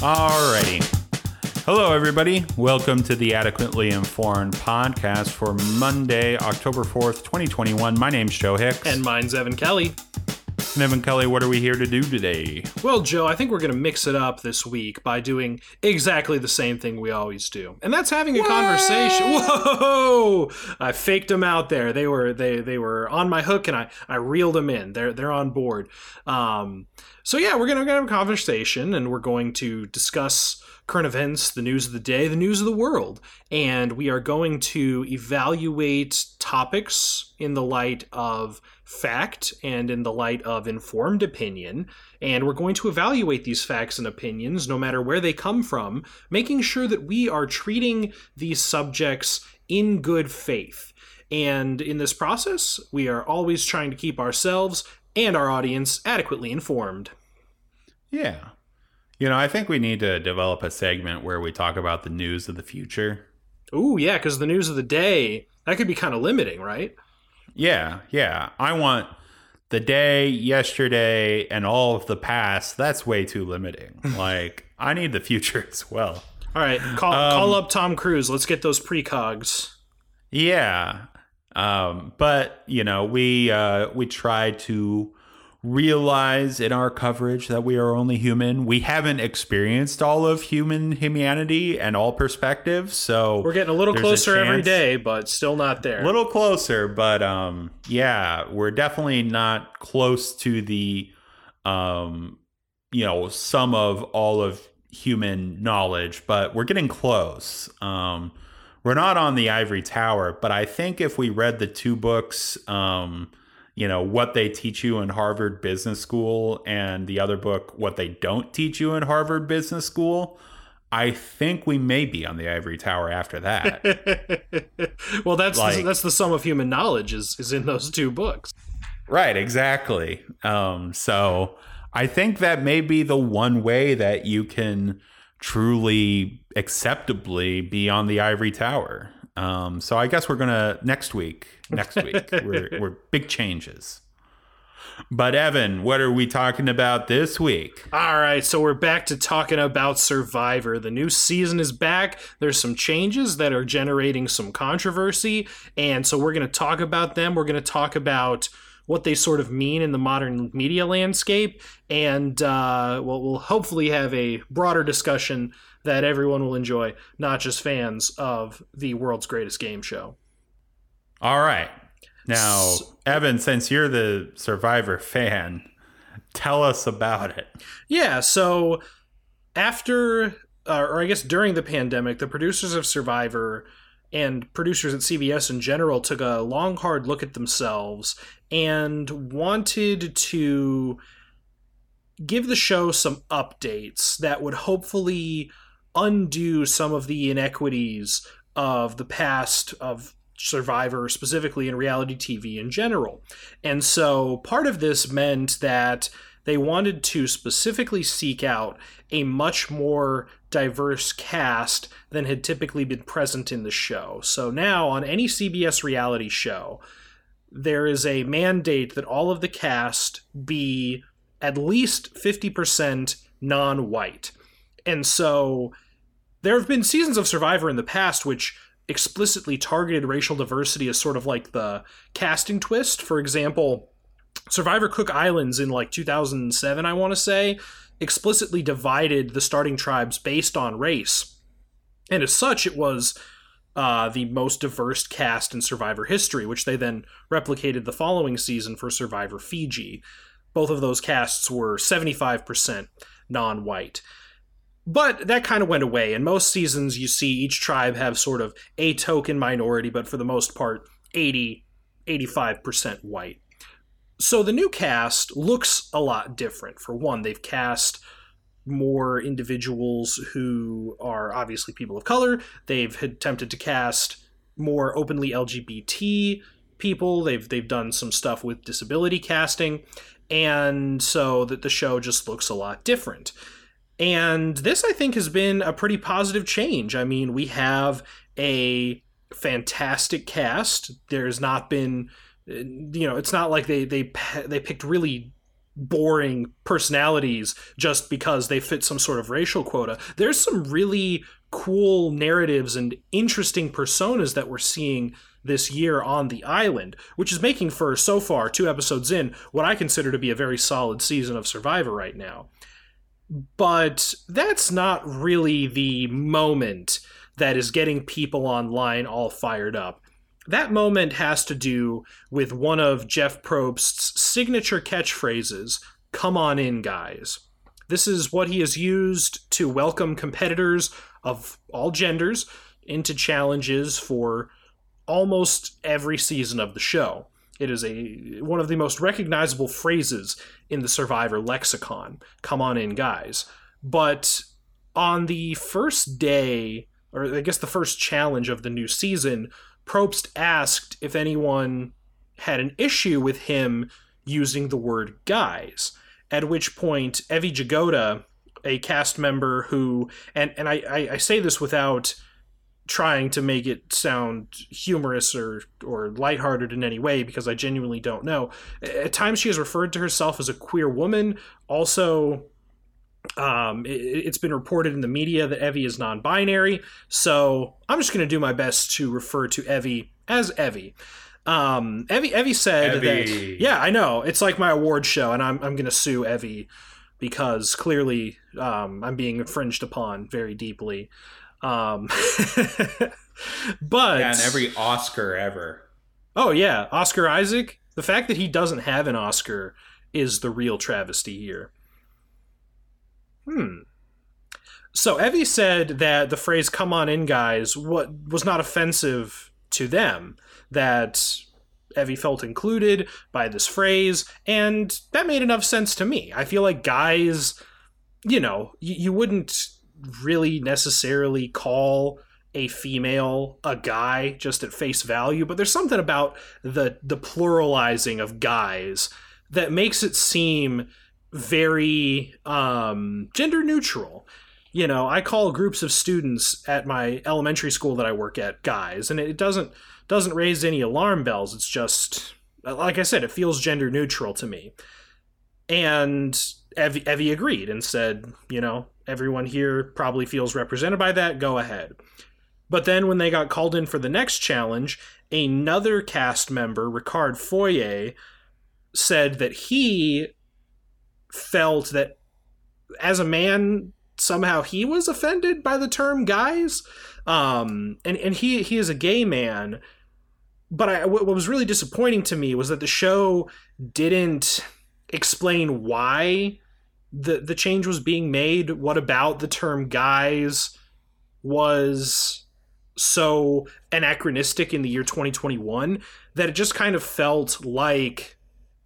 Alrighty. Hello, everybody. Welcome to the Adequately Informed podcast for Monday, October 4th, 2021. My name's Joe Hicks. And mine's Evan Kelly. And Evan Kelly, what are we here to do today? Well, Joe, I think we're going to mix it up this week by doing exactly the same thing we always do, and that's having a conversation. Whoa! I faked them out there. They were they they were on my hook, and I I reeled them in. They're they're on board. Um, so yeah, we're gonna have a conversation, and we're going to discuss current events, the news of the day, the news of the world, and we are going to evaluate topics in the light of fact and in the light of informed opinion. And we're going to evaluate these facts and opinions, no matter where they come from, making sure that we are treating these subjects in good faith. And in this process, we are always trying to keep ourselves and our audience adequately informed. Yeah. You know, I think we need to develop a segment where we talk about the news of the future. Ooh, yeah, because the news of the day, that could be kind of limiting, right? Yeah, yeah. I want the day, yesterday, and all of the past. That's way too limiting. like, I need the future as well. All right, call um, call up Tom Cruise. Let's get those precogs. Yeah, um, but you know, we uh, we try to realize in our coverage that we are only human. We haven't experienced all of human humanity and all perspectives, so we're getting a little closer a every day, but still not there. A little closer, but um, yeah, we're definitely not close to the um, you know, some of all of human knowledge, but we're getting close. Um, we're not on the ivory tower, but I think if we read the two books, um, you know what they teach you in Harvard Business School and the other book what they don't teach you in Harvard Business School. I think we may be on the ivory tower after that. well, that's like, the, that's the sum of human knowledge is is in those two books. Right, exactly. Um, so I think that may be the one way that you can truly acceptably be on the ivory tower. Um, so I guess we're gonna next week. Next week, we're, we're big changes. But Evan, what are we talking about this week? All right, so we're back to talking about Survivor. The new season is back. There's some changes that are generating some controversy, and so we're going to talk about them. We're going to talk about what they sort of mean in the modern media landscape, and uh, well, we'll hopefully have a broader discussion that everyone will enjoy, not just fans of the world's greatest game show. All right. Now, so, Evan, since you're the Survivor fan, tell us about it. Yeah. So, after, uh, or I guess during the pandemic, the producers of Survivor and producers at CBS in general took a long, hard look at themselves and wanted to give the show some updates that would hopefully undo some of the inequities of the past of Survivor, specifically in reality TV in general. And so part of this meant that they wanted to specifically seek out a much more diverse cast than had typically been present in the show. So now, on any CBS reality show, there is a mandate that all of the cast be at least 50% non white. And so there have been seasons of Survivor in the past which explicitly targeted racial diversity as sort of like the casting twist. For example, Survivor Cook Islands in like 2007, I want to say, explicitly divided the starting tribes based on race. And as such, it was uh, the most diverse cast in Survivor history, which they then replicated the following season for Survivor Fiji. Both of those casts were 75% non white. But that kind of went away. In most seasons, you see each tribe have sort of a token minority, but for the most part, 80, 85% white. So the new cast looks a lot different. For one, they've cast more individuals who are obviously people of color. They've attempted to cast more openly LGBT people. They've they've done some stuff with disability casting, and so that the show just looks a lot different. And this, I think, has been a pretty positive change. I mean, we have a fantastic cast. There's not been, uh, you know, it's not like they they they picked really boring personalities just because they fit some sort of racial quota. There's some really cool narratives and interesting personas that we're seeing this year on the island, which is making for so far two episodes in what I consider to be a very solid season of Survivor right now. But that's not really the moment that is getting people online all fired up. That moment has to do with one of Jeff Probst's signature catchphrases Come on in, guys. This is what he has used to welcome competitors of all genders into challenges for almost every season of the show. It is a one of the most recognizable phrases in the Survivor lexicon. Come on in, guys. But on the first day, or I guess the first challenge of the new season, Probst asked if anyone had an issue with him using the word guys. At which point, Evie Jagoda, a cast member who, and, and I, I, I say this without trying to make it sound humorous or or lighthearted in any way because I genuinely don't know. At times she has referred to herself as a queer woman. Also, um, it, has been reported in the media that Evie is non-binary. So I'm just going to do my best to refer to Evie as Evie. Um, Evie Evie said Evie. that yeah, I know it's like my award show, and I'm I'm going to sue Evie because clearly um, I'm being infringed upon very deeply. Um, but yeah, and every Oscar ever. Oh yeah, Oscar Isaac. The fact that he doesn't have an Oscar is the real travesty here. Hmm. So Evie said that the phrase "come on in, guys" what was not offensive to them. That Evie felt included by this phrase, and that made enough sense to me. I feel like guys, you know, you, you wouldn't really necessarily call a female a guy just at face value, but there's something about the the pluralizing of guys that makes it seem very um, gender neutral. You know, I call groups of students at my elementary school that I work at guys, and it doesn't doesn't raise any alarm bells. It's just like I said, it feels gender neutral to me. And Evie, Evie agreed and said, you know, everyone here probably feels represented by that. Go ahead. But then when they got called in for the next challenge, another cast member, Ricard Foyé, said that he felt that as a man, somehow he was offended by the term guys. Um, and, and he, he is a gay man. But I, what was really disappointing to me was that the show didn't explain why the the change was being made. What about the term guys was so anachronistic in the year 2021 that it just kind of felt like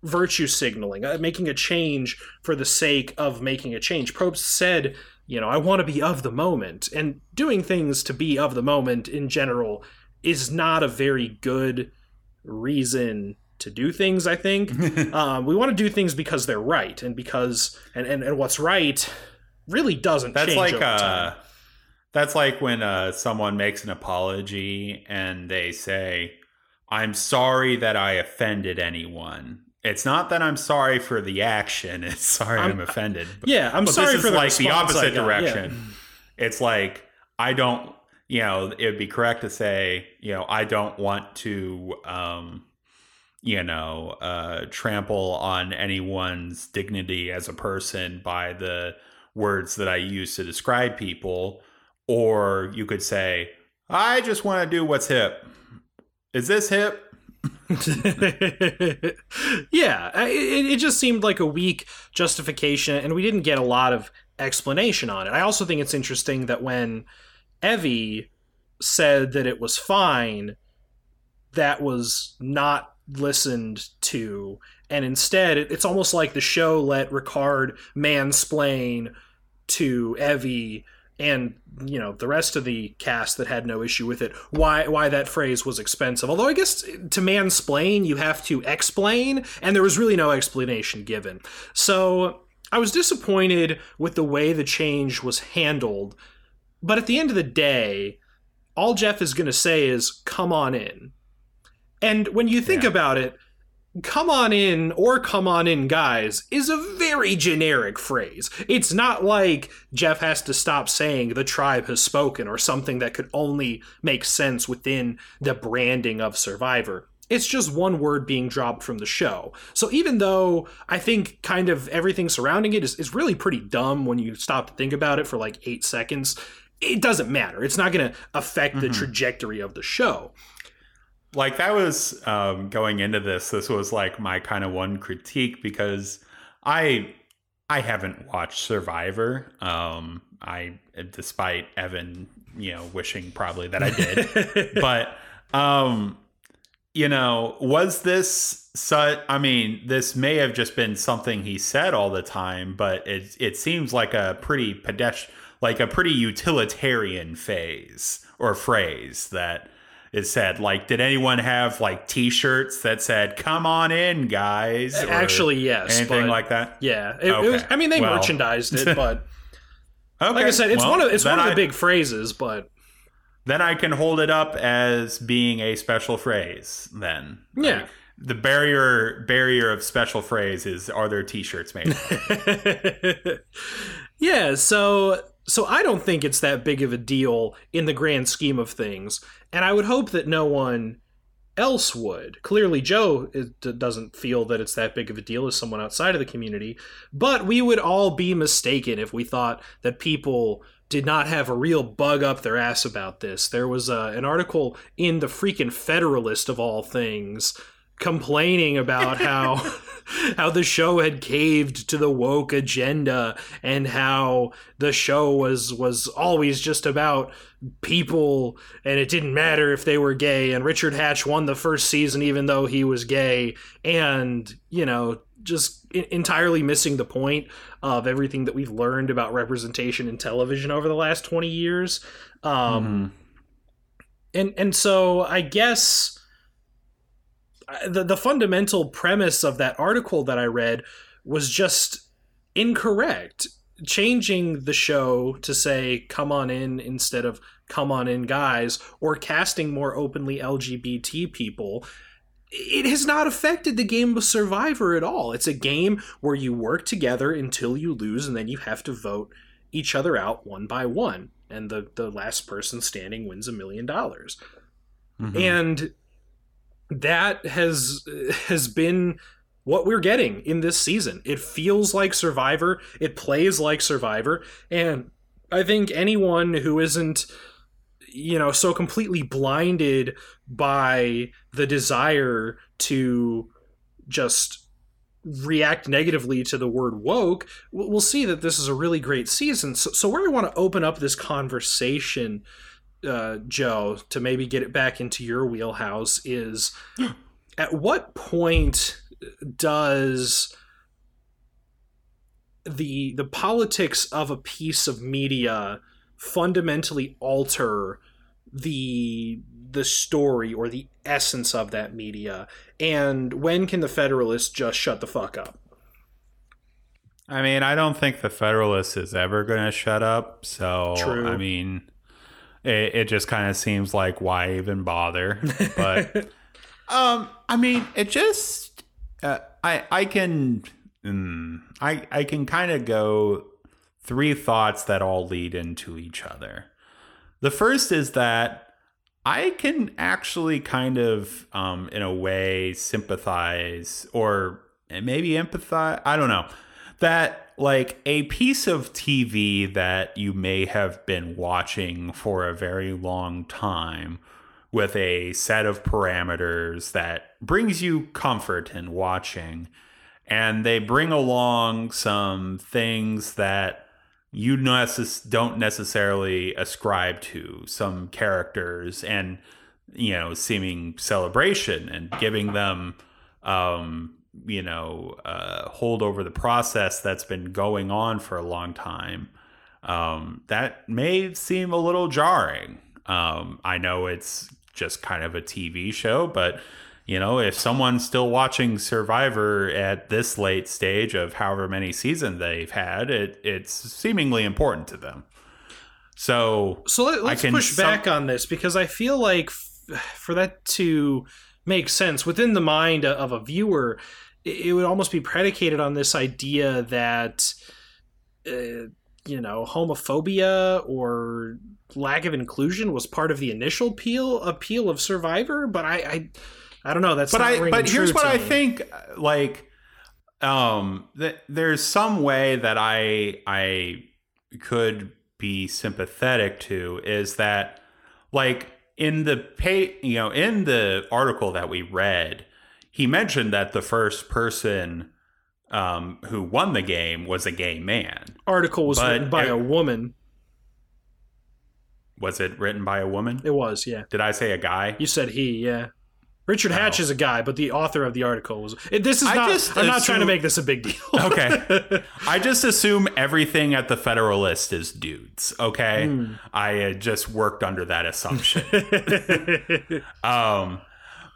virtue signaling uh, making a change for the sake of making a change. Probst said you know i want to be of the moment and doing things to be of the moment in general is not a very good reason to do things i think. Um, we want to do things because they're right and because and, and, and what's right really doesn't that's like uh, that's like when uh, someone makes an apology and they say i'm sorry that i offended anyone. It's not that i'm sorry for the action it's sorry i'm, I'm offended yeah i'm but sorry for the like the opposite direction yeah. it's like i don't you know it would be correct to say you know i don't want to um you know, uh, trample on anyone's dignity as a person by the words that I use to describe people. Or you could say, I just want to do what's hip. Is this hip? yeah, it, it just seemed like a weak justification, and we didn't get a lot of explanation on it. I also think it's interesting that when Evie said that it was fine, that was not listened to. And instead it, it's almost like the show let ricard mansplain to evie and you know the rest of the cast that had no issue with it why why that phrase was expensive. Although i guess to mansplain you have to explain and there was really no explanation given. So i was disappointed with the way the change was handled but at the end of the day all jeff is going to say is come on in and when you think yeah. about it, come on in or come on in guys is a very generic phrase. It's not like Jeff has to stop saying the tribe has spoken or something that could only make sense within the branding of Survivor. It's just one word being dropped from the show. So even though I think kind of everything surrounding it is, is really pretty dumb when you stop to think about it for like eight seconds, it doesn't matter. It's not going to affect the mm-hmm. trajectory of the show like that was um, going into this this was like my kind of one critique because i i haven't watched survivor. Um i despite evan you know wishing probably that i did. But um you know was this such i mean this may have just been something he said all the time but it it seems like a pretty pedestrian like a pretty utilitarian phase or phrase that it said like did anyone have like t-shirts that said come on in guys or Actually, yes. anything like that Yeah, it, it Okay. was. I mean, they Well. merchandised it, but okay like I said, it's well, one of it's one of the I- big phrases. But then i can hold it up as being a special phrase then Yeah. Like, the barrier barrier of special phrase is are there t-shirts made yeah, so so I don't think it's that big of a deal in the grand scheme of things, and I would hope that no one else would. Clearly, Joe doesn't feel that it's that big of a deal as someone outside of the community, but we would all be mistaken if we thought that people did not have a real bug up their ass about this. There was uh, an article in the freaking Federalist of all things complaining about how how the show had caved to the woke agenda and how the show was was always just about people and it didn't matter if they were gay. And Richard Hatch won the first season even though he was gay. And you know just entirely missing the point of everything that we've learned about representation in television over the last 20 years. Um and and so I guess the the fundamental premise of that article that I read was just incorrect. Changing the show to say "come on in" instead of "come on in, guys," or casting more openly LGBT people. It has not affected the game of Survivor at all. It's a game where you work together until you lose, and then you have to vote each other out one by one, and the the last person standing wins a million dollars Mhm. and that has has been what we're getting in this season. It feels like Survivor, it plays like Survivor, and I think anyone who isn't you know so completely blinded by the desire to just react negatively to the word woke we'll see that this is a really great season. So, so where i want to open up this conversation uh, Joe, to maybe get it back into your wheelhouse, is at what point does the the politics of a piece of media fundamentally alter the the story or the essence of that media and when can the federalists just shut the fuck up I mean, I don't think the Federalist is ever going to shut up. So, True. I mean, it, it just kind of seems like why even bother? But, um, I mean, it just, uh, I, I can, mm, I, I can kind of go three thoughts that all lead into each other. The first is that I can actually kind of, um, in a way, sympathize or maybe empathize. I don't know that like a piece of TV that you may have been watching for a very long time with a set of parameters that brings you comfort in watching. And they bring along some things that you necess- don't necessarily ascribe to. Some characters and you know seeming celebration and giving them um you know uh hold over the process that's been going on for a long time um that may seem a little jarring um i know it's just kind of a tv show but you know if someone's still watching survivor at this late stage of however many seasons they've had it it's seemingly important to them so So let, let's can push some- back on this because I feel like f- for that to make sense within the mind of a viewer. It would almost be predicated on this idea that, uh, you know, homophobia or lack of inclusion was part of the initial appeal appeal of Survivor. But I, I, I don't know. That's but I. But here's what I me. think. Like, um, th- there's some way that I I could be sympathetic to is that like in the pay you know in the article that we read he mentioned that the first person um, who won the game was a gay man article was But written by it- a woman was it written by a woman it was yeah did i say a guy you said he yeah richard hatch Oh. is a guy but the author of the article was this is I not i'm not trying to make this a big deal Okay. I just assume everything at the Federalist is dudes. Okay, Hmm. I uh, just worked under that assumption. um,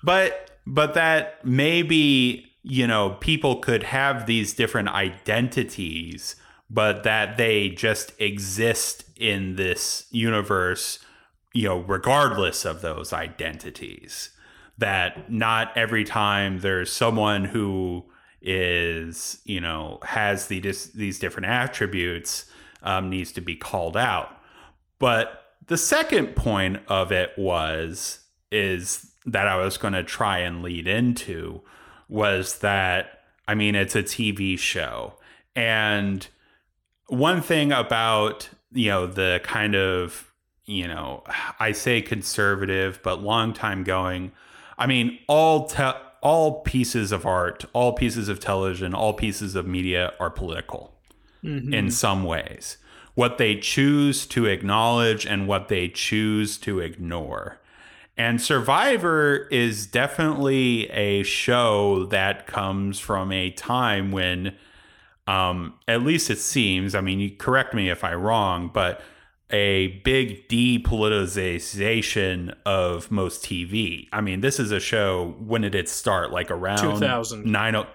but but that maybe you know people could have these different identities, but that they just exist in this universe, you know, regardless of those identities. That not every time there's someone who is you know has the, dis- these different attributes um, needs to be called out but the second point of it was is that i was going to try and lead into was that i mean it's a tv show and one thing about you know the kind of you know i say conservative but long time going i mean all te- all pieces of art all pieces of television all pieces of media are political Mhm. in some ways. What they choose to acknowledge and what they choose to ignore. And Survivor is definitely a show that comes from a time when, um, at least it seems, I mean, you correct me if I'm wrong, but a big depoliticization of most TV. I mean, this is a show, when did it start? Like around 2000. Nine, o-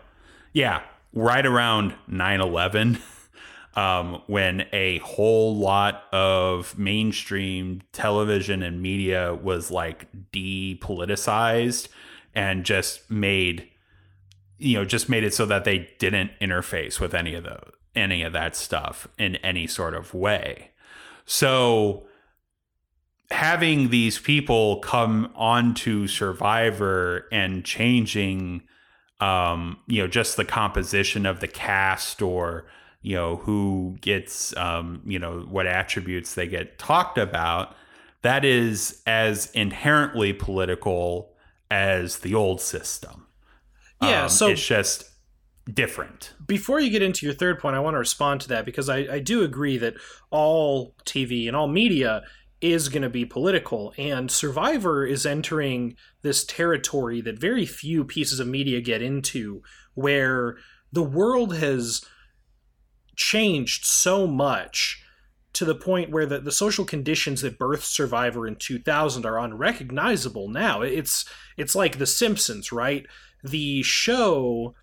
yeah, right around 9 11 um, when a whole lot of mainstream television and media was like depoliticized and just made you know just made it so that they didn't interface with any of the any of that stuff in any sort of way. So having these people come onto survivor and changing um you know just the composition of the cast or you know who gets um you know what attributes they get talked about that is as inherently political as the old system. Yeah, Um, so- it's just different. Before you get into your third point, I want to respond to that because I, I do agree that all TV and all media is going to be political, and Survivor is entering this territory that very few pieces of media get into, where the world has changed so much to the point where the, the social conditions that birthed Survivor in 2000 are unrecognizable now. It's it's like The Simpsons, right? The show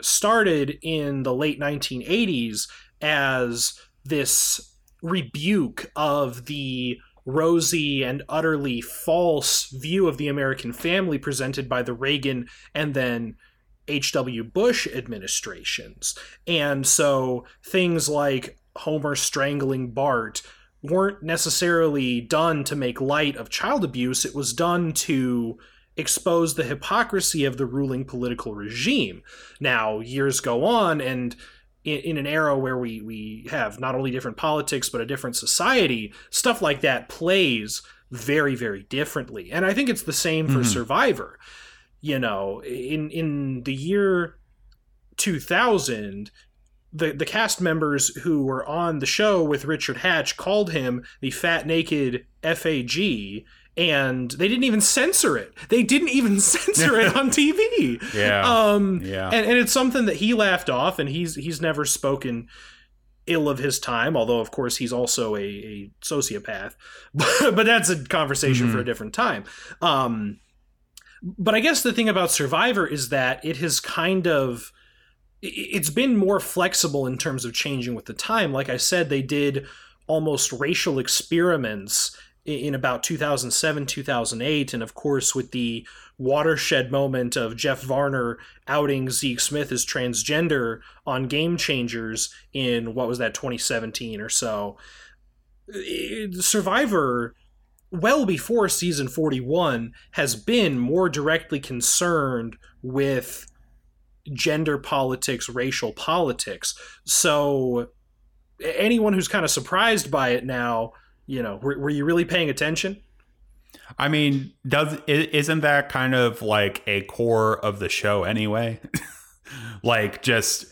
started in the late 1980s as this rebuke of the rosy and utterly false view of the American family presented by the Reagan and then H.W. Bush administrations. And so things like Homer strangling Bart weren't necessarily done to make light of child abuse, it was done to expose the hypocrisy of the ruling political regime. Now, years go on, and in, in an era where we, we have not only different politics, but a different society, stuff like that plays very, very differently. And I think it's the same for Mhm. Survivor. You know, in, in the year 2000, the, the cast members who were on the show with Richard Hatch called him the fat naked FAG and they didn't even censor it. They didn't even censor it on TV. yeah Um yeah and, and it's something that he laughed off and he's he's never spoken ill of his time, although of course he's also a, a sociopath. But, but that's a conversation Mhm. for a different time. Um but I guess the thing about Survivor is that it has kind of it's been more flexible in terms of changing with the time. Like I said, they did almost racial experiments in about 2007 2008 and of course with the watershed moment of jeff varner outing zeke smith as transgender on game changers in what was that 2017 or so survivor well before season 41 has been more directly concerned with gender politics racial politics so anyone who's kind of surprised by it now you know, were, were you really paying attention? I mean, does isn't that kind of like a core of the show anyway? like just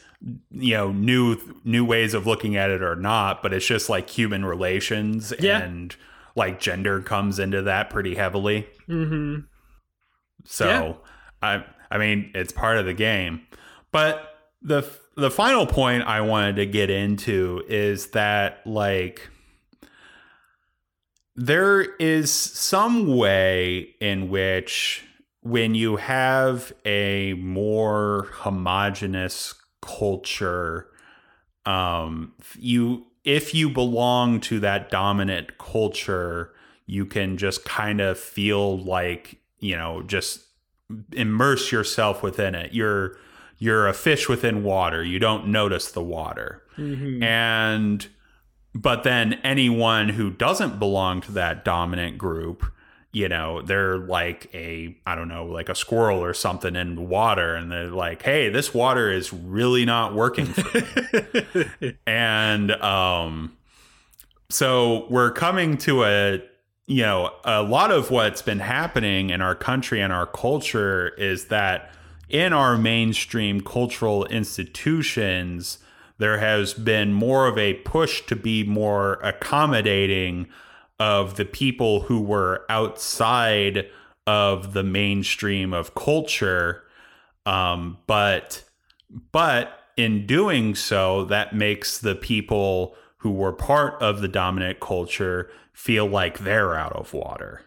you know new new ways of looking at it or not, but it's just like human relations yeah. and like gender comes into that pretty heavily. Mm-hmm. So yeah. I I mean it's part of the game, but the the final point I wanted to get into is that like there is some way in which when you have a more homogenous culture um you if you belong to that dominant culture you can just kind of feel like you know just immerse yourself within it. You're you're a fish within water. You don't notice the water. Mm-hmm. and but then anyone who doesn't belong to that dominant group you know they're like a i don't know like a squirrel or something in water and they're like hey this water is really not working for me. And um so we're coming to a you know a lot of what's been happening in our country and our culture is that in our mainstream cultural institutions there has been more of a push to be more accommodating of the people who were outside of the mainstream of culture. Um, but but in doing so that makes the people who were part of the dominant culture feel like they're out of water.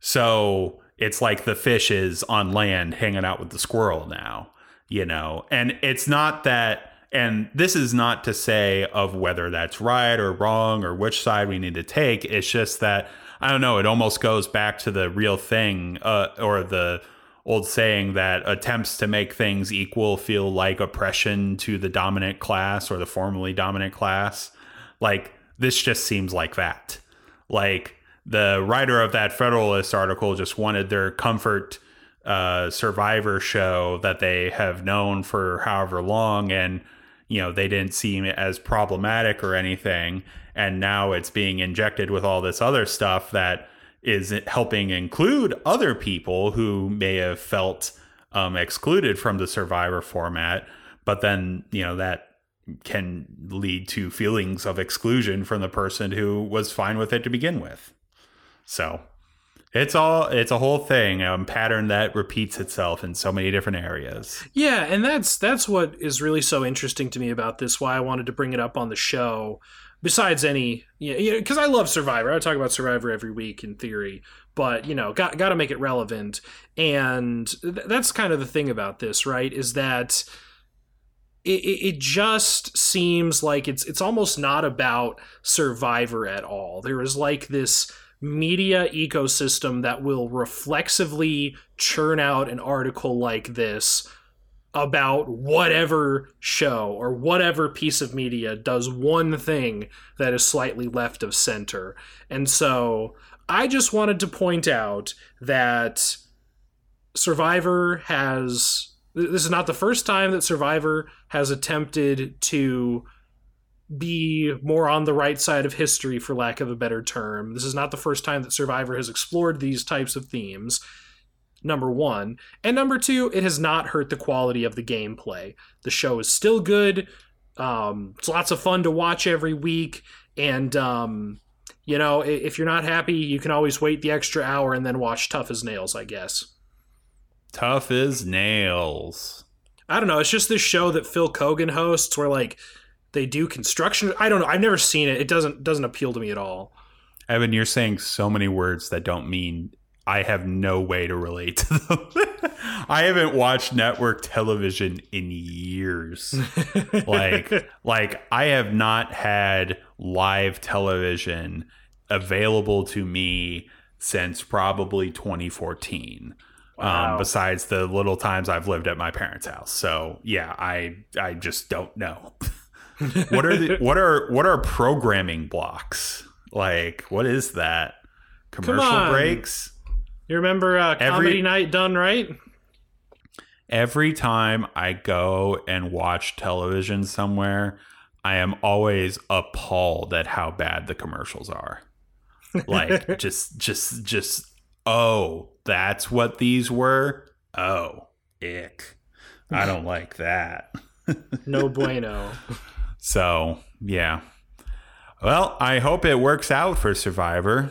So it's like the fish is on land hanging out with the squirrel now you know? And it's not that and this is not to say of whether that's right or wrong or which side we need to take. It's just that I don't know. It almost goes back to the real thing, uh, or the old saying that attempts to make things equal feel like oppression to the dominant class or the formerly dominant class. Like this just seems like that. Like the writer of that Federalist article just wanted their comfort uh, survivor show that they have known for however long and you know they didn't seem as problematic or anything. And now it's being injected with all this other stuff that is helping include other people who may have felt um, excluded from the survivor format. But then you know that can lead to feelings of exclusion from the person who was fine with it to begin with. So it's all it's a whole thing a pattern that repeats itself in so many different areas. Yeah and that's that's what is really so interesting to me about this why i wanted to bring it up on the show. Besides any you know because i love survivor. I talk about survivor every week in theory but you know got, got to make it relevant. And th- that's kind of the thing about this right is that it, it just seems like it's it's almost not about survivor at all. There is like this media ecosystem that will reflexively churn out an article like this about whatever show or whatever piece of media does one thing that is slightly left of center. And so I just wanted to point out that Survivor has. This is not the first time that Survivor has attempted to be more on the right side of history, for lack of a better term. This is not the first time that Survivor has explored these types of themes. Number one. And number two, it has not hurt the quality of the gameplay. The show is still good. Um, it's lots of fun to watch every week. And, um, you know, if you're not happy, you can always wait the extra hour and then watch Tough as Nails, I guess. Tough as Nails. I don't know. It's just this show that Phil Keoghan hosts where, like, they do construction. I don't know. I've never seen it. It doesn't doesn't appeal to me at all. Evan, you're saying so many words that don't mean I have no way to relate to them. I haven't watched network television in years. like like I have not had live television available to me since probably 2014. Wow. Um, besides the little times I've lived at my parents' house. So yeah, I I just don't know. what are the what are what are programming blocks? Like what is that? Commercial breaks? You remember uh, Every- Comedy Night Done Right? Every time I go and watch television somewhere, I am always appalled at how bad the commercials are. Like just just just oh, that's what these were? Oh, ick. I don't like that. No bueno. So, yeah. Well, I hope it works out for Survivor.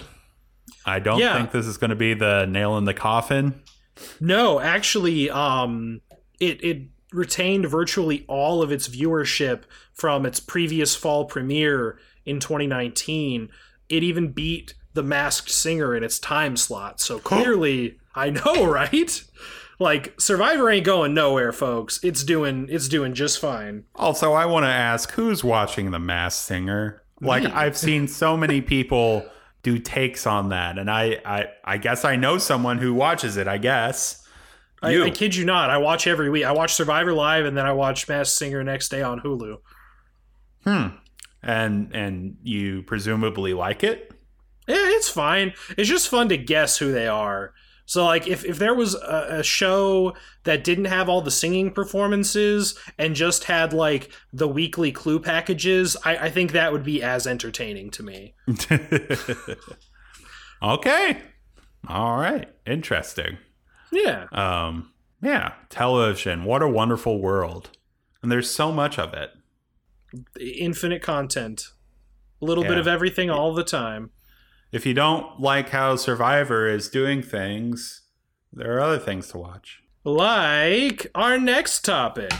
I don't Yeah. think this is going to be the nail in the coffin. No, actually, um, it it retained virtually all of its viewership from its previous fall premiere in 2019. It even beat The Masked Singer in its time slot. So clearly, I know, right? Like Survivor ain't going nowhere, folks. It's doing it's doing just fine. Also, I want to ask who's watching The Masked Singer? Like, I've seen so many people do takes on that, and I, I, I guess I know someone who watches it. I guess I, I kid you not. I watch every week. I watch Survivor live, and then I watch Masked Singer next day on Hulu. hmm. And and you presumably like it. Yeah, it's fine. It's just fun to guess who they are. So, like, if, if there was a, a show that didn't have all the singing performances and just had, like, the weekly clue packages, I, I think that would be as entertaining to me. okay. All right. Interesting. Yeah. Um, yeah, television. What a wonderful world. And there's so much of it. Infinite content. A little bit of everything all the time. If you don't like how Survivor is doing things, there are other things to watch. Like our next topic.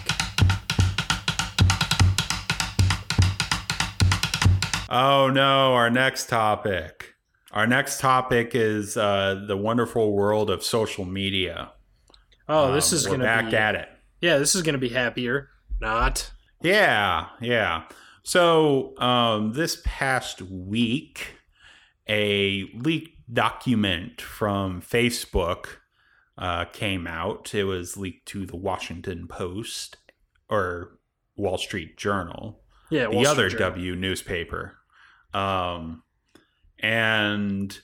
Oh no, our next topic. Our next topic is uh, the wonderful world of social media. Oh, this Um, is going to back be. at it. Yeah, this is going to be happier. Not. Yeah, yeah. So um, this past week, a leaked document from Facebook uh, came out. It was leaked to the Washington Post or Wall Street Journal, Yeah, the Street other Journal. W newspaper. Um, and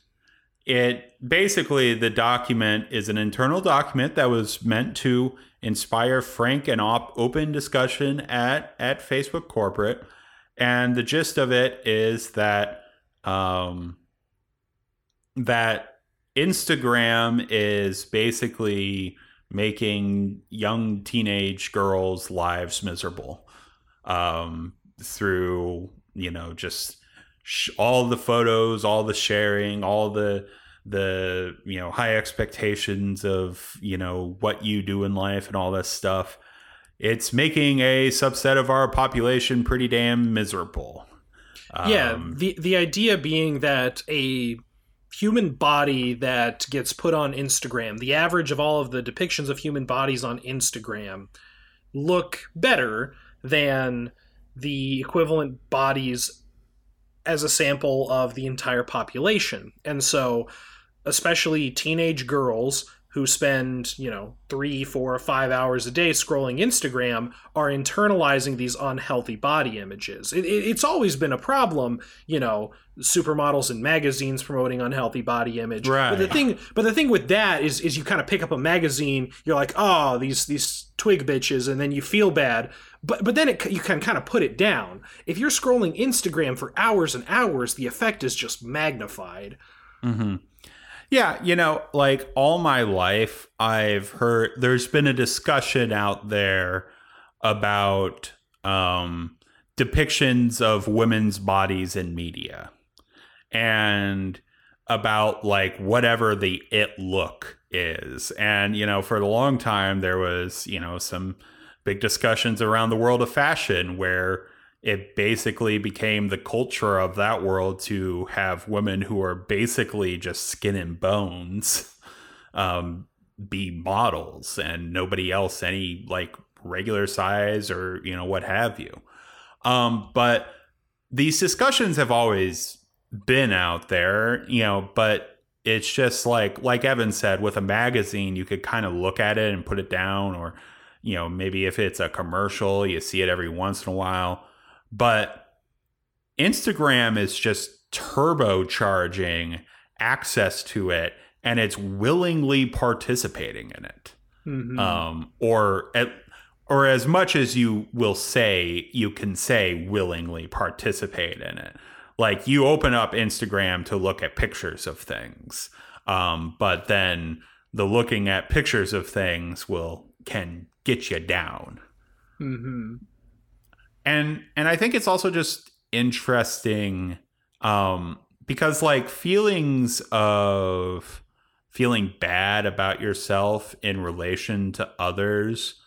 it basically the document is an internal document that was meant to inspire frank and op- open discussion at at Facebook corporate. And the gist of it is that um, that Instagram is basically making young teenage girls' lives miserable um, through you know just sh- all the photos, all the sharing, all the the you know high expectations of you know what you do in life and all this stuff. It's making a subset of our population pretty damn miserable. yeah, Um, the the idea being that a human body that gets put on Instagram, the average of all of the depictions of human bodies on Instagram look better than the equivalent bodies as a sample of the entire population. And so especially teenage girls who spend, you know, three, four, five hours a day scrolling Instagram are internalizing these unhealthy body images. It, it, it's always been a problem, you know, supermodels and magazines promoting unhealthy body image. Right. But the thing, but the thing with that is, is you kind of pick up a magazine, you're like, oh, these these twig bitches, and then you feel bad. But but then it, you can kind of put it down. If you're scrolling Instagram for hours and hours, the effect is just magnified. hmm Yeah, you know, like all my life, I've heard there's been a discussion out there about um, depictions of women's bodies in media and about like whatever the it look is. And, you know, for a long time, there was, you know, some big discussions around the world of fashion where it basically became the culture of that world to have women who are basically just skin and bones um, be models and nobody else any like regular size or you know what have you um, but these discussions have always been out there, you know, but it's just like like Evan said with a magazine, you could kind of look at it and put it down or you know, maybe if it's a commercial, you see it every once in a while. But Instagram is just turbocharging access to it and it's willingly participating in it. Mm-hmm. Um, or at, or as much as you will say, you can say willingly participate in it. Like you open up Instagram to look at pictures of things, um, but then the looking at pictures of things will can get you down. Mm-hmm. And and I think it's also just interesting um, because like feelings of feeling bad about yourself in relation to others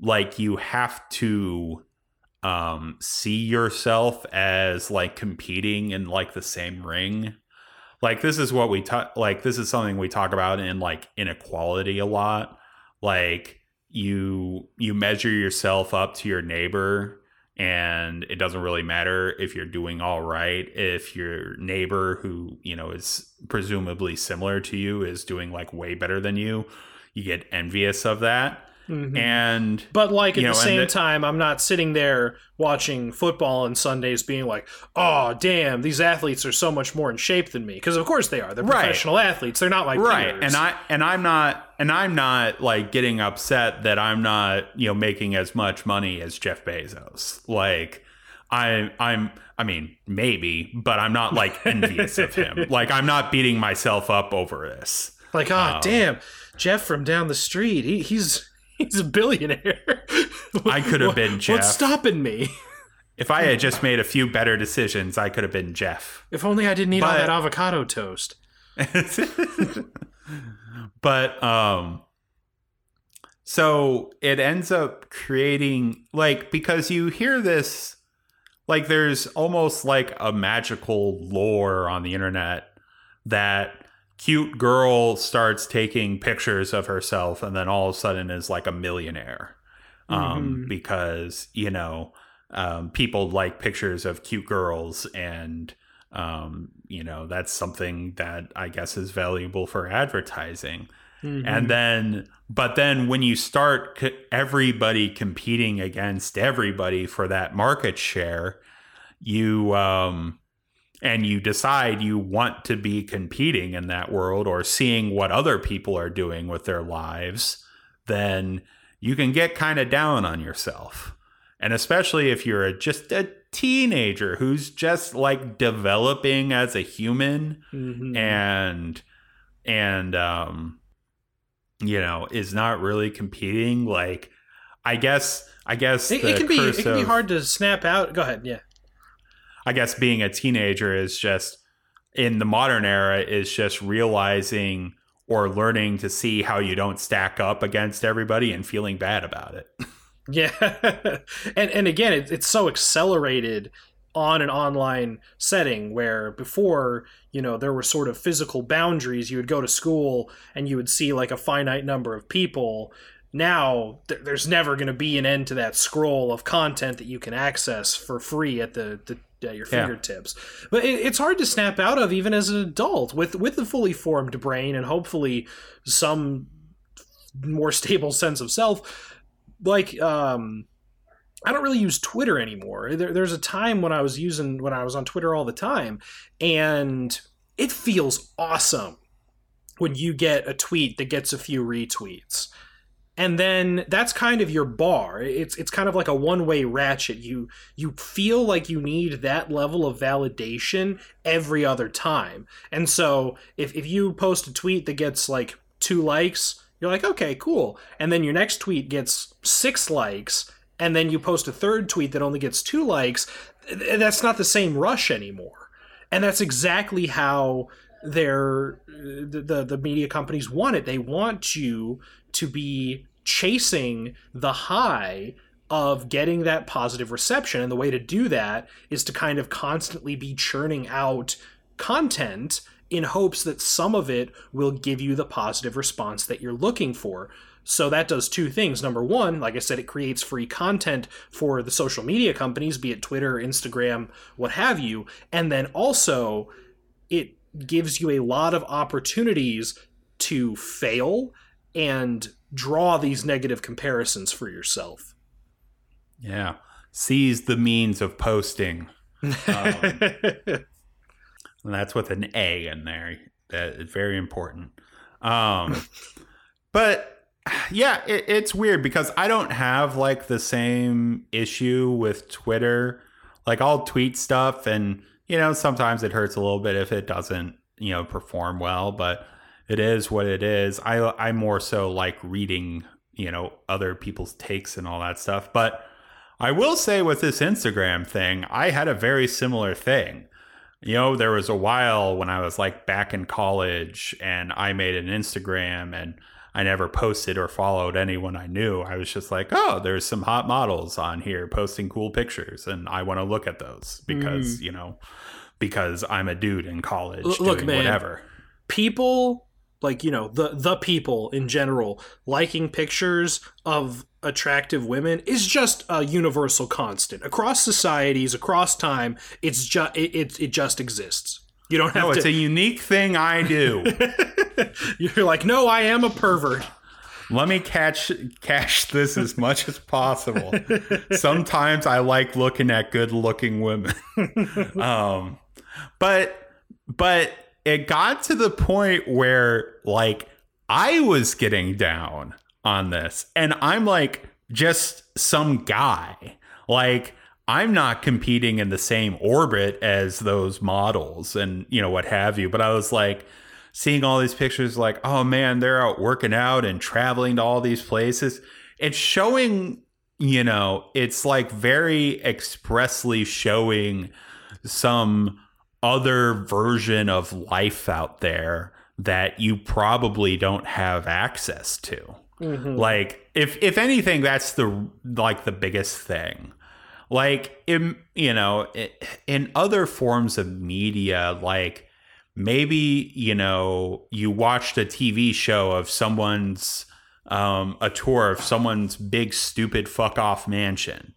like you have to um see yourself as like competing in like the same ring. Like this is what we talk like this is something we talk about in like inequality a lot. Like you you measure yourself up to your neighbor and it doesn't really matter if you're doing all right if your neighbor who you know is presumably similar to you is doing like way better than you you get envious of that Mm-hmm. And but like at the know, same the, time, I'm not sitting there watching football on Sundays being like, "Oh, damn, these athletes are so much more in shape than me." Because of course they are. They're right. professional athletes. They're not like right. Peers. And I and I'm not and I'm not like getting upset that I'm not you know making as much money as Jeff Bezos. Like I I'm I mean maybe, but I'm not like envious of him. Like I'm not beating myself up over this. Like, oh um, damn, Jeff from down the street. He, he's He's a billionaire. I could have been Jeff. What's stopping me? If I had just made a few better decisions, I could have been Jeff. If only I didn't eat but, all that avocado toast. but um so it ends up creating like because you hear this like there's almost like a magical lore on the internet that cute girl starts taking pictures of herself and then all of a sudden is like a millionaire um, mm-hmm. because you know um, people like pictures of cute girls and um, you know that's something that i guess is valuable for advertising mm-hmm. and then but then when you start everybody competing against everybody for that market share you um and you decide you want to be competing in that world or seeing what other people are doing with their lives, then you can get kind of down on yourself. And especially if you're just a teenager who's just like developing as a human mm-hmm. and and um you know is not really competing like I guess I guess it, it can be it can be hard to snap out. Go ahead, yeah. I guess being a teenager is just in the modern era is just realizing or learning to see how you don't stack up against everybody and feeling bad about it. yeah. and and again, it, it's so accelerated on an online setting where before, you know, there were sort of physical boundaries. You would go to school and you would see like a finite number of people now th- there's never going to be an end to that scroll of content that you can access for free at the, the at your fingertips. Yeah. But it, it's hard to snap out of even as an adult with with a fully formed brain and hopefully some more stable sense of self. Like um, I don't really use Twitter anymore. There, there's a time when I was using when I was on Twitter all the time, and it feels awesome when you get a tweet that gets a few retweets and then that's kind of your bar. It's it's kind of like a one-way ratchet. You you feel like you need that level of validation every other time. And so if, if you post a tweet that gets like two likes you're like okay cool. And then your next tweet gets six likes and then you post a third tweet that only gets two likes that's not the same rush anymore. And that's exactly how their uh, the, the, the media companies want it. They want you to be chasing the high of getting that positive reception. And the way to do that is to kind of constantly be churning out content in hopes that some of it will give you the positive response that you're looking for. So that does two things. Number one, like I said, it creates free content for the social media companies, be it Twitter, Instagram, what have you. And then also, it gives you a lot of opportunities to fail and draw these negative comparisons for yourself. Yeah. Seize the means of posting. Um, and that's with an A in there. That is very important. Um, but yeah, it, it's weird because I don't have like the same issue with Twitter. Like I'll tweet stuff and you know, sometimes it hurts a little bit if it doesn't, you know, perform well, but it is what it is. I I more so like reading, you know, other people's takes and all that stuff. But I will say with this Instagram thing, I had a very similar thing. You know, there was a while when I was like back in college and I made an Instagram and I never posted or followed anyone I knew. I was just like, oh, there's some hot models on here posting cool pictures, and I want to look at those because mm. you know, because I'm a dude in college L- look, man, whatever. People like you know the the people in general liking pictures of attractive women is just a universal constant across societies across time it's just it, it, it just exists you don't have to no, to. it's a unique thing I do. You're like, no, I am a pervert. Let me catch cash this as much as possible. Sometimes I like looking at good looking women. um, but but it got to the point where like I was getting down on this and I'm like just some guy. Like I'm not competing in the same orbit as those models and, you know, what have you. But I was like, seeing all these pictures, like, oh man, they're out working out and traveling to all these places. It's showing, you know, it's like very expressly showing some other version of life out there that you probably don't have access to. Mm-hmm. Like if if anything that's the like the biggest thing like in you know in other forms of media like maybe you know you watched a tv show of someone's um, a tour of someone's big stupid fuck off mansion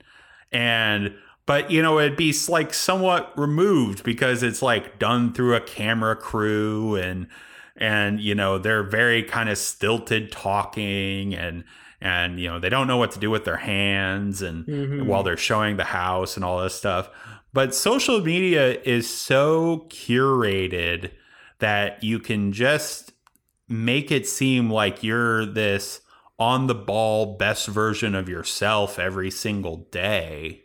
and but you know it'd be like somewhat removed because it's like done through a camera crew and and you know they're very kind of stilted talking and and you know they don't know what to do with their hands and mm-hmm. while they're showing the house and all this stuff but social media is so curated that you can just make it seem like you're this on the ball best version of yourself every single day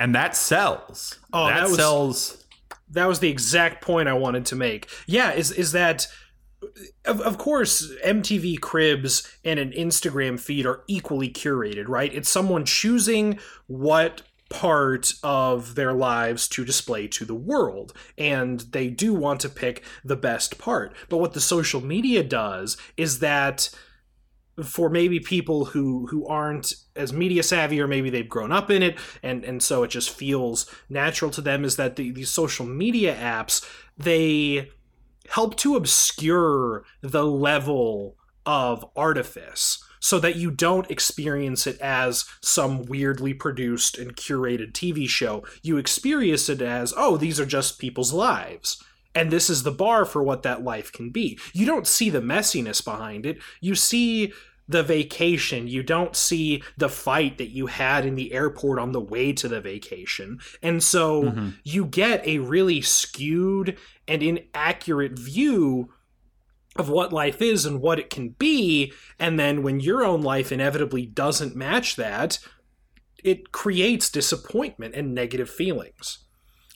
and that sells. Oh that, that was, sells that was the exact point i wanted to make. Yeah is is that of, of course, MTV Cribs and an Instagram feed are equally curated, right? It's someone choosing what part of their lives to display to the world and they do want to pick the best part. But what the social media does is that for maybe people who who aren't as media savvy or maybe they've grown up in it and and so it just feels natural to them is that the, these social media apps they help to obscure the level of artifice so that you don't experience it as some weirdly produced and curated TV show. You experience it as, oh, these are just people's lives. And this is the bar for what that life can be. You don't see the messiness behind it. You see the vacation. You don't see the fight that you had in the airport on the way to the vacation. And so mm-hmm. you get a really skewed and inaccurate view of what life is and what it can be. And then when your own life inevitably doesn't match that, it creates disappointment and negative feelings.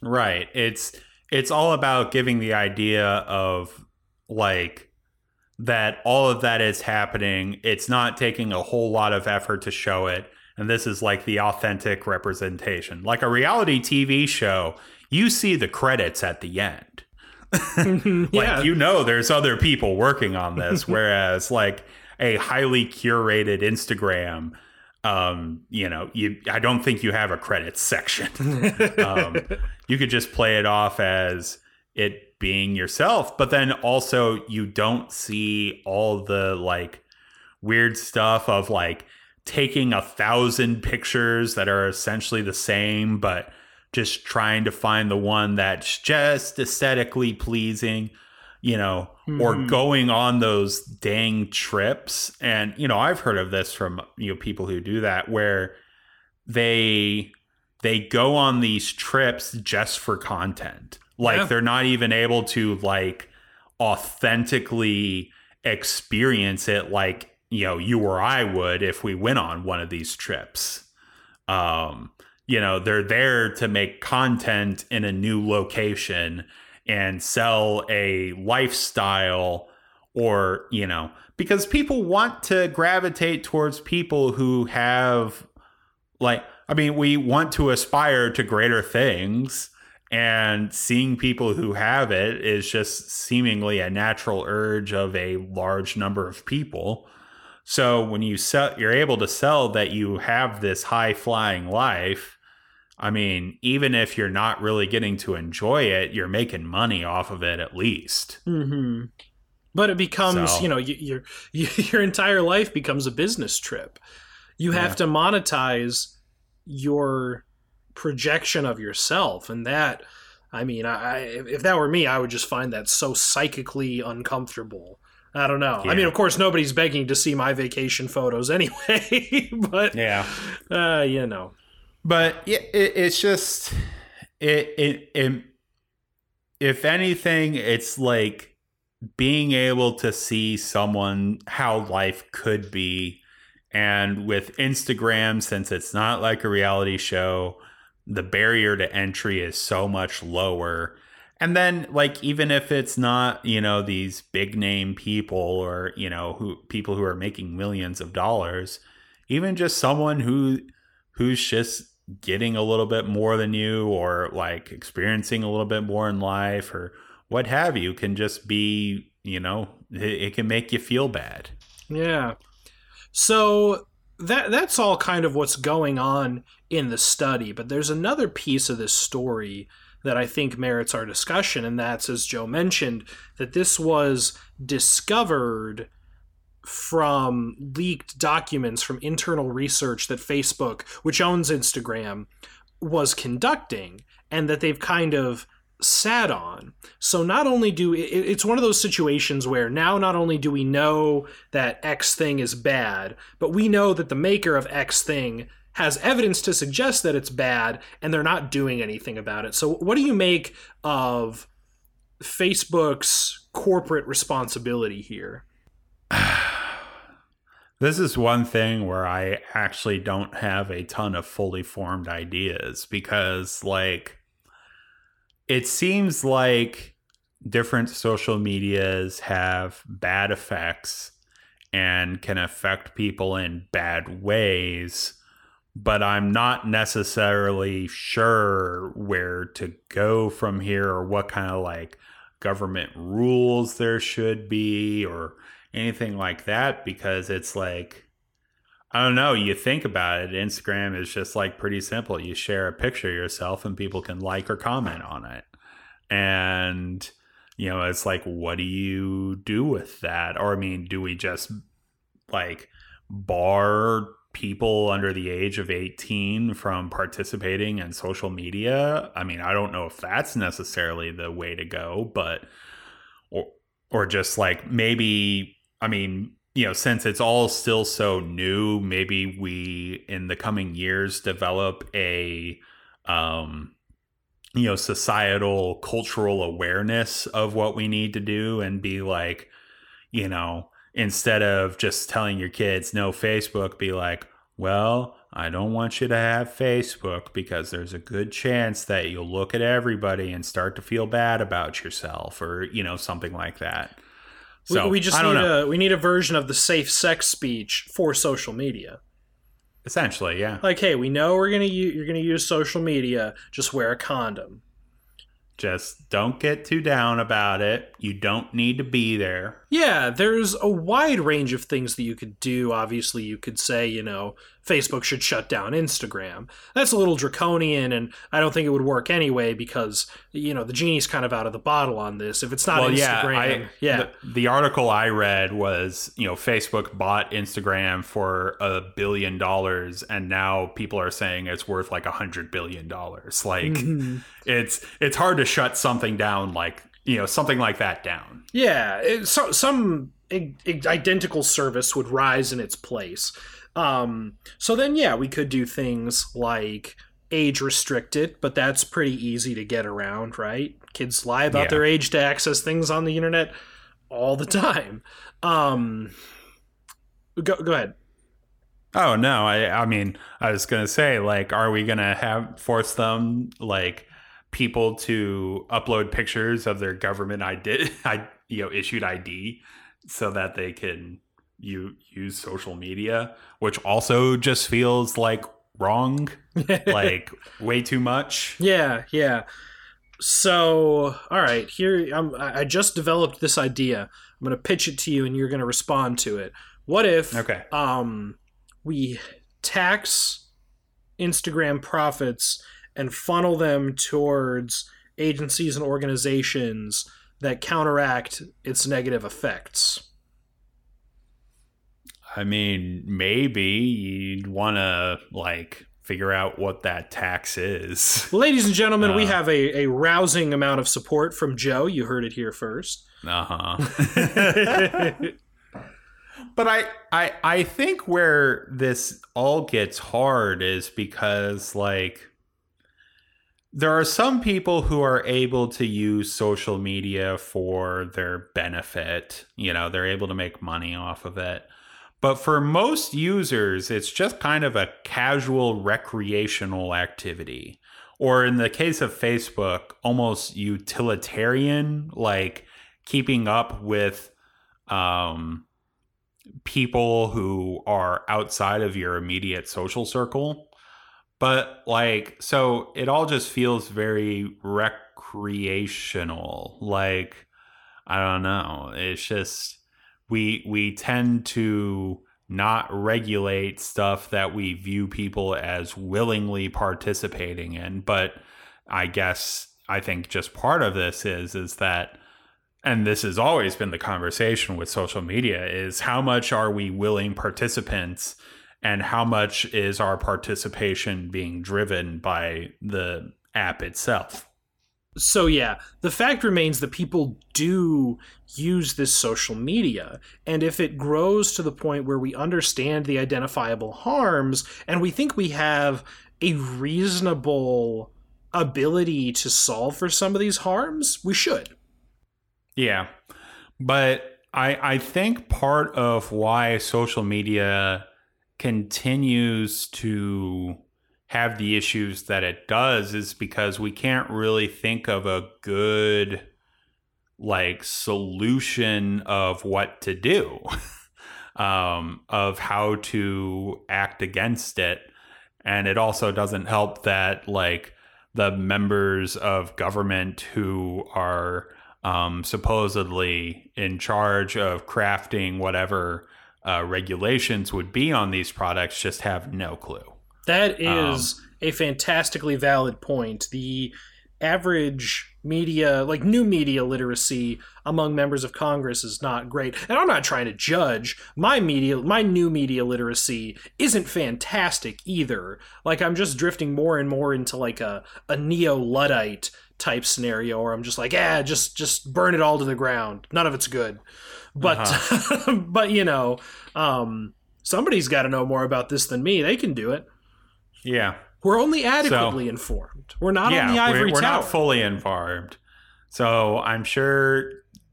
Right. It's it's all about giving the idea of like that all of that is happening. It's not taking a whole lot of effort to show it. And this is like the authentic representation. Like a reality TV show, you see the credits at the end. like yeah. you know there's other people working on this whereas like a highly curated Instagram um, you know, you I don't think you have a credits section. um, you could just play it off as it being yourself but then also you don't see all the like weird stuff of like taking a thousand pictures that are essentially the same, but just trying to find the one that's just aesthetically pleasing, you know, or Mhm. going on those dang trips. And, you know, I've heard of this from, you know, people who do that where they they go on these trips just for content. Like Yeah. they're not even able to like authentically experience it like, you know, you or I would if we went on one of these trips. Um, you know, they're there to make content in a new location and sell a lifestyle or, you know, because people want to gravitate towards people who have like I mean, we want to aspire to greater things, and seeing people who have it is just seemingly a natural urge of a large number of people. So when you sell, you're able to sell that you have this high flying life. I mean, even if you're not really getting to enjoy it, you're making money off of it at least. hmm But it becomes, So- you know, your your entire life becomes a business trip. You have Yeah. to monetize your projection of yourself, and that, I mean, I, I if that were me, I would just find that so psychically uncomfortable. I don't know. I mean, of course, nobody's begging to see my vacation photos anyway, but Yeah. uh, you know, but yeah, it, it's just it, it it if anything it's like being able to see someone how life could be. And with instagram since it's not like a reality show the barrier to entry is so much lower. And then like even if it's not you know these big name people or you know who people who are making millions of dollars even just someone who who's just getting a little bit more than you or like experiencing a little bit more in life or what have you can just be you know it, it can make you feel bad Yeah. So that that's all kind of what's going on in the study, but there's another piece of this story that I think merits our discussion, and that's as Joe mentioned, that this was discovered from leaked documents from internal research that Facebook, which owns Instagram, was conducting, and that they've kind of sat on. So not only do it, it's one of those situations where now not only do we know that X thing is bad, but we know that the maker of X thing has evidence to suggest that it's bad and they're not doing anything about it. So what do you make of Facebook's corporate responsibility here? this is one thing where i actually don't have a ton of fully formed ideas because like it seems like different social medias have bad effects and can affect people in bad ways but i'm not necessarily sure where to go from here or what kind of like government rules there should be or anything like that because it's like I don't know, you think about it, Instagram is just like pretty simple. You share a picture of yourself and people can like or comment on it. And you know, it's like what do you do with that? Or I mean, do we just like bar people under the age of 18 from participating in social media? I mean, I don't know if that's necessarily the way to go, but or or just like maybe I mean, you know, since it's all still so new, maybe we in the coming years develop a um you know, societal cultural awareness of what we need to do and be like, you know, instead of just telling your kids no Facebook, be like, well, I don't want you to have Facebook because there's a good chance that you'll look at everybody and start to feel bad about yourself or, you know, something like that. So we, we just need know. a we need a version of the safe sex speech for social media. Essentially, yeah. Like, hey, we know we're gonna u- you're gonna use social media. Just wear a condom. Just don't get too down about it. You don't need to be there. Yeah, there's a wide range of things that you could do. Obviously, you could say, you know, Facebook should shut down Instagram. That's a little draconian, and I don't think it would work anyway because you know the genie's kind of out of the bottle on this. If it's not well, Instagram, yeah, I, yeah. The, the article I read was, you know, Facebook bought Instagram for a billion dollars, and now people are saying it's worth like a hundred billion dollars. Like, Mhm. it's it's hard to shut something down like you know something like that down. Yeah, it, so, some i- identical service would rise in its place. Um, so then, yeah, we could do things like age restricted, but that's pretty easy to get around, right? Kids lie about Yeah. their age to access things on the internet all the time. Um, go go ahead. Oh no, I I mean I was gonna say like, are we gonna have force them like people to upload pictures of their government ID, I you know issued ID so that they can you use social media, which also just feels like wrong, like way too much. Yeah, yeah. So, all right, here I'm, I just developed this idea. I'm going to pitch it to you, and you're going to respond to it. What if Okay. um, we tax Instagram profits and funnel them towards agencies and organizations that counteract its negative effects? I mean, maybe you'd want to like figure out what that tax is. Ladies and gentlemen, we Uh. have a, a rousing amount of support from Joe. You heard it here first. Uh huh. but I, I, I think where this all gets hard is because like there are some people who are able to use social media for their benefit. You know, they're able to make money off of it. But for most users, it's just kind of a casual recreational activity. Or in the case of Facebook, almost utilitarian, like keeping up with um, people who are outside of your immediate social circle. But like, so it all just feels very recreational. Like, I don't know. It's just we we tend to not regulate stuff that we view people as willingly participating in. But I guess I think just part of this is is that and this has always been the conversation with social media is how much are we willing participants and how much is our participation being driven by the app itself So yeah, the fact remains that people do use this social media, and if it grows to the point where we understand the identifiable harms and we think we have a reasonable ability to solve for some of these harms, we should. Yeah. But I I think part of why social media continues to have the issues that it does is because we can't really think of a good like solution of what to do um of how to act against it. And it also doesn't help that like the members of government who are um, supposedly in charge of crafting whatever uh, regulations would be on these products just have no clue. That is a fantastically valid point. The average media, like new media literacy among members of Congress is not great. And I'm not trying to judge. My media, my new media literacy isn't fantastic either. Like I'm just drifting more and more into like a, a neo-Luddite type scenario where I'm just like, yeah, just just burn it all to the ground. None of it's good. But but you know, um somebody's got to know more about this than me. They can do it. Yeah. We're only adequately informed. We're not yeah, on the ivory we're, we're tower. not fully informed. So I'm sure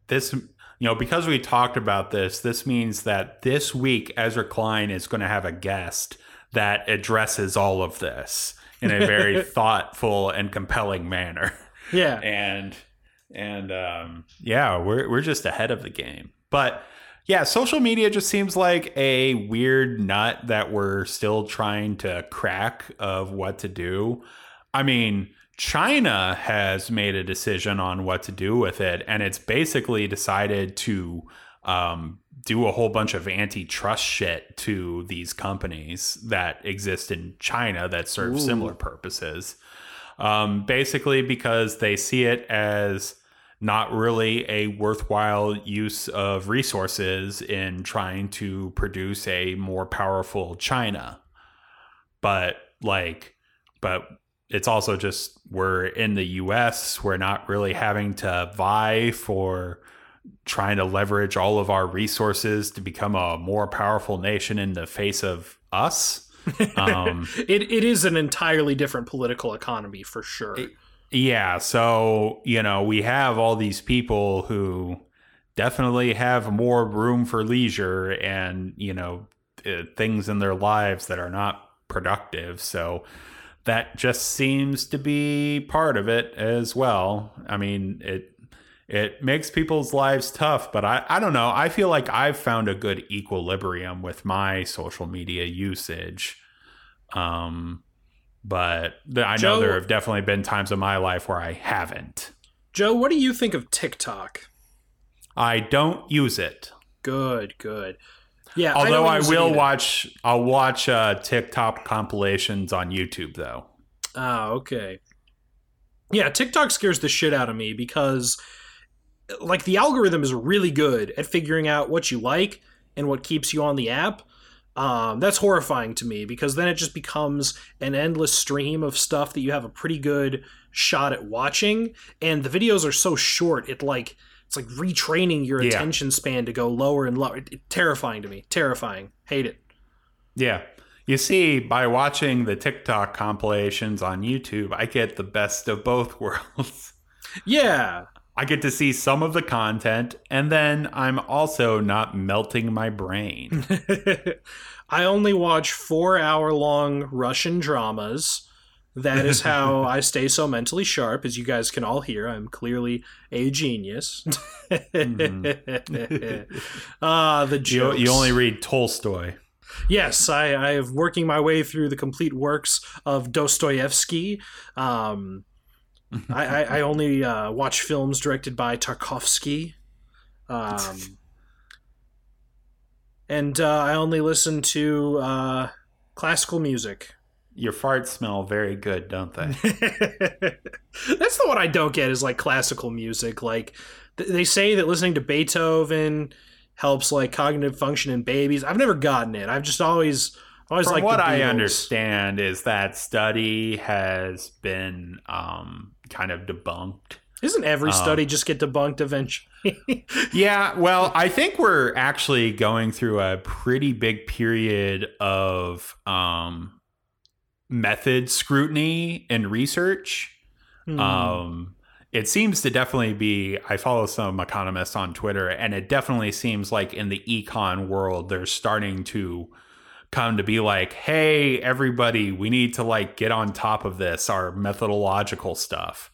this, you know, because we talked about this, this means that this week Ezra Klein is going to have a guest that addresses all of this in a very thoughtful and compelling manner. yeah. and and um, yeah, we're we're just ahead of the game. But yeah, social media just seems like a weird nut that we're still trying to crack of what to do. I mean, China has made a decision on what to do with it, and it's basically decided to um, do a whole bunch of antitrust shit to these companies that exist in China that serve Ooh. similar purposes. Um, basically, because they see it as not really a worthwhile use of resources in trying to produce a more powerful China. But, like, but it's also just we're in the US, we're not really having to vie for trying to leverage all of our resources to become a more powerful nation in the face of us. Um, it, it is an entirely different political economy for sure. It- yeah, so, you know, we have all these people who definitely have more room for leisure and, you know, uh, things in their lives that are not productive. So that just seems to be part of it as well. I mean, it it makes people's lives tough, but I, I don't know. I feel like I've found a good equilibrium with my social media usage. Um, but th- I know there have definitely been times in my life where I haven't. Joe, what do you think of TikTok? I don't use it. Good, good. Yeah, Although don't I, will watch, I'll watch uh, TikTok compilations on YouTube though. Ah, okay. Yeah, TikTok scares the shit out of me because like the algorithm is really good at figuring out what you like and what keeps you on the app. Um, that's horrifying to me because then it just becomes an endless stream of stuff that you have a pretty good shot at watching, and the videos are so short. It like it's like retraining your Yeah. attention span to go lower and lower. It, it- terrifying to me. Terrifying. Hate it. Yeah. You see, by watching the TikTok compilations on YouTube, I get the best of both worlds. Yeah, I get to see some of the content, and then I'm also not melting my brain. I only watch four hour long Russian dramas. That is how I stay so mentally sharp, as you guys can all hear. I'm clearly a genius. Ah, the you, jokes. you only read Tolstoy. Yes, I, I have working my way through the complete works of Dostoevsky. Um, I, I, I only uh, watch films directed by Tarkovsky. Um, and uh, I only listen to uh, classical music. Your farts smell very good, don't they? That's the one I don't get is like classical music. Like th- they say that listening to Beethoven helps like cognitive function in babies. I've never gotten it. I've just always always like what I understand is that study has been um, kind of debunked. Isn't every Um, study just get debunked eventually? Yeah, well, I think we're actually going through a pretty big period of um, method scrutiny and research. Hmm. Um, it seems to definitely be. I follow some economists on Twitter, and it definitely seems like in the econ world, they're starting to come to be like, "Hey, everybody, we need to like get on top of this, our methodological stuff."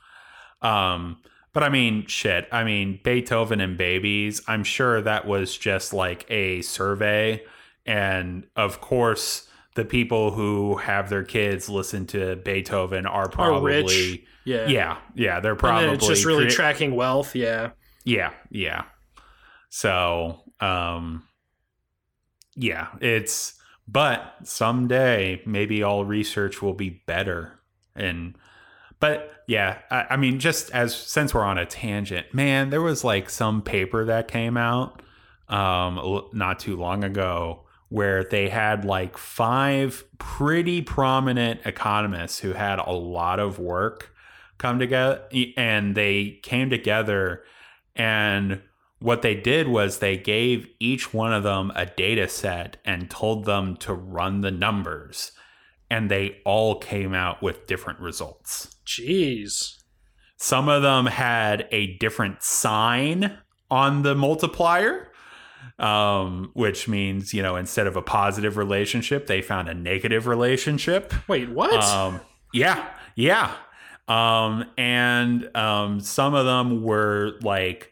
Um, but I mean, shit. I mean, Beethoven and babies. I'm sure that was just like a survey, and of course, the people who have their kids listen to Beethoven are probably rich. yeah. yeah, yeah, they're probably it's just really crea- tracking wealth. Yeah. yeah, yeah. So, um, yeah, it's but someday maybe all research will be better, and but yeah, I, I mean, just as since we're on a tangent, man, there was like some paper that came out um not too long ago where they had like five pretty prominent economists who had a lot of work come together and they came together and what they did was they gave each one of them a data set and told them to run the numbers and they all came out with different results Jeez. some of them had a different sign on the multiplier, um, which means, you know, instead of a positive relationship, they found a negative relationship. Wait, what? Um, yeah, yeah. Um, and um, some of them were like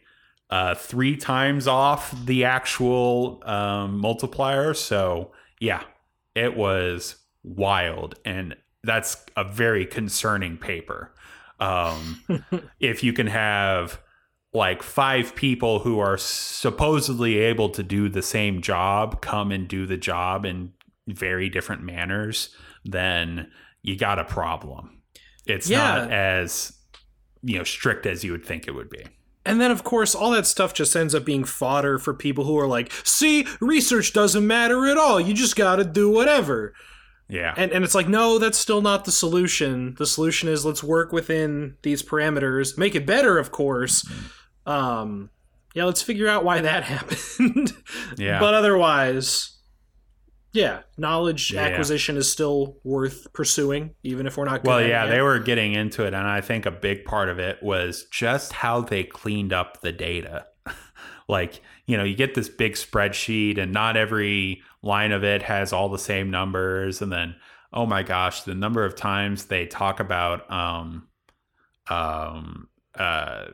uh, three times off the actual um, multiplier. So, yeah, it was wild. And that's a very concerning paper. Um, if you can have like five people who are supposedly able to do the same job come and do the job in very different manners, then you got a problem. It's Yeah. not as you know strict as you would think it would be. And then, of course, all that stuff just ends up being fodder for people who are like, see, research doesn't matter at all. You just got to do whatever. Yeah. And, and it's like, no, that's still not the solution. The solution is let's work within these parameters, make it better, of course. Um, yeah, let's figure out why that happened. Yeah. But otherwise, yeah, knowledge Yeah. acquisition is still worth pursuing, even if we're not Well, yeah, they were getting into it, and I think a big part of it was just how they cleaned up the data. like, you know, you get this big spreadsheet, and not every line of it has all the same numbers, and then, oh my gosh, the number of times they talk about um, um, uh,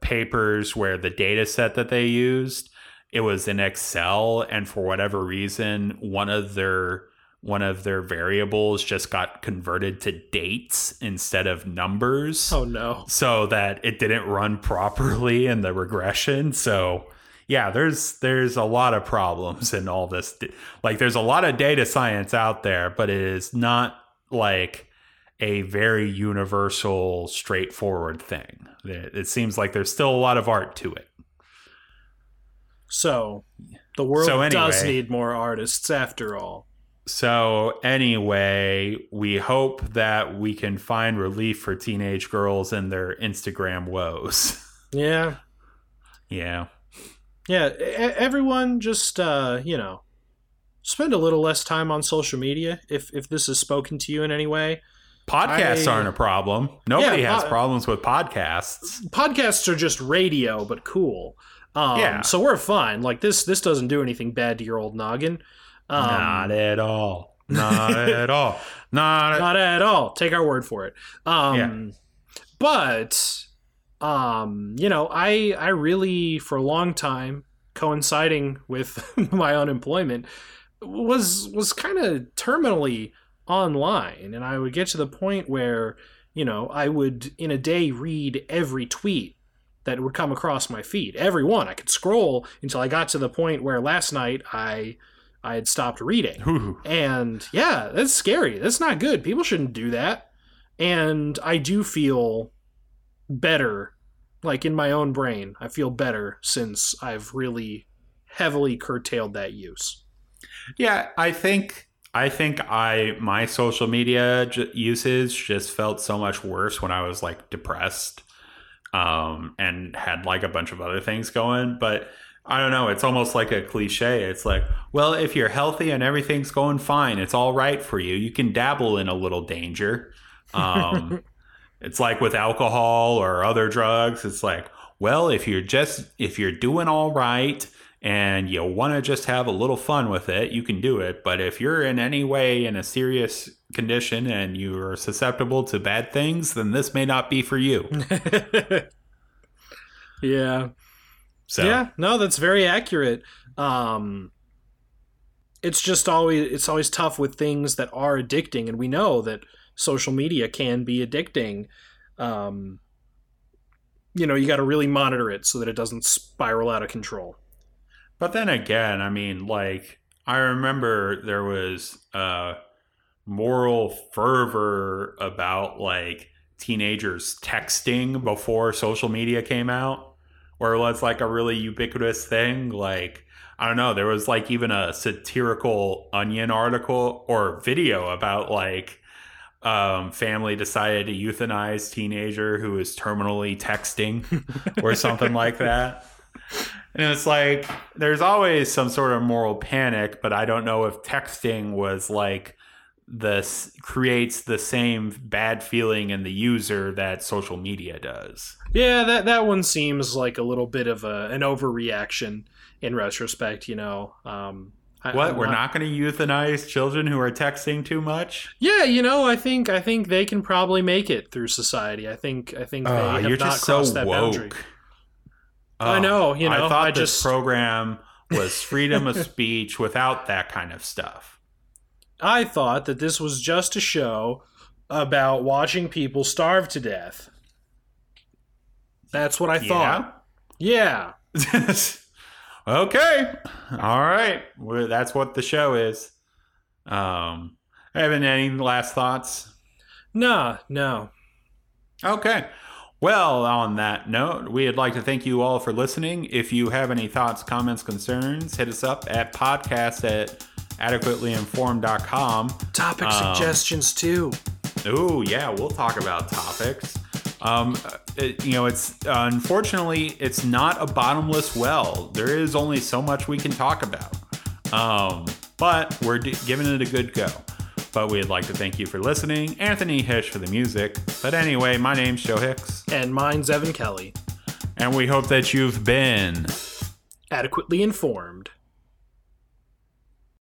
papers where the data set that they used it was in Excel, and for whatever reason, one of their one of their variables just got converted to dates instead of numbers. Oh, no. so that it didn't run properly in the regression. So yeah there's there's a lot of problems in all this like there's a lot of data science out there but it is not like a very universal straightforward thing. It, it seems like there's still a lot of art to it So, the world So does need more artists after all. So anyway, we hope that we can find relief for teenage girls and their Instagram woes. Yeah. yeah. Yeah, everyone just uh, you know, spend a little less time on social media if if this is spoken to you in any way. Podcasts I- aren't a problem. Nobody Yeah, has problems with podcasts. Podcasts are just radio but cool. Um Yeah. so we're fine. Like this this doesn't do anything bad to your old noggin. Um, Not at all. Not at all. Not at not at all. Take our word for it. Um Yeah. but um you know, I I really for a long time coinciding with my unemployment was was kind of terminally online and I would get to the point where you know, I would in a day read every tweet that would come across my feed. Every one. I could scroll until I got to the point where last night I I had stopped reading. Ooh. And yeah, that's scary. That's not good. People shouldn't do that. And I do feel better, like in my own brain. I feel better since I've really heavily curtailed that use. Yeah, I think I think I my social media j- usage just felt so much worse when I was like depressed um and had like a bunch of other things going, but I don't know, it's almost like a cliche. It's like, well, if you're healthy and everything's going fine, it's all right for you. You can dabble in a little danger. Um it's like with alcohol or other drugs, it's like, well, if you're just if you're doing all right and you want to just have a little fun with it, you can do it. But if you're in any way in a serious condition and you are susceptible to bad things, then this may not be for you. yeah. So Yeah, no, that's very accurate. Um it's just always it's always tough with things that are addicting and we know that social media can be addicting. Um you know, you got to really monitor it so that it doesn't spiral out of control. But then again, I mean, like I remember there was uh moral fervor about like teenagers texting before social media came out, where it was like a really ubiquitous thing. Like I don't know, there was like even a satirical Onion article or video about like um, family decided to euthanize teenager who was terminally texting or something like that. And it's like there's always some sort of moral panic, but I don't know if texting was like this creates the same bad feeling in the user that social media does. Yeah, that that one seems like a little bit of a, an overreaction in retrospect, you know. Um I- What? I'm We're not going to euthanize children who are texting too much? Yeah, you know, I think I think they can probably make it through society. I think I think they have you're not just so that boundary. woke. I know, you know, I thought I this just- program was freedom of speech without that kind of stuff. I thought that this was just a show about watching people starve to death. That's what I thought. Yeah. okay. All right. Well, that's what the show is. Um, Evan, any last thoughts? No, no. Okay. Well, on that note, we'd like to thank you all for listening. If you have any thoughts, comments, concerns, hit us up at podcast at adequatelyinformed.com. Topic Um, suggestions too. Oh, yeah, we'll talk about topics. Um, it- you know, it's unfortunately it's not a bottomless well. There is only so much we can talk about. Um, but we're d- giving it a good go. But we'd like to thank you for listening. Anthony Hish for the music. But anyway, my name's Joe Hicks, And mine's Evan Kelly. and we hope that you've been Adequately informed.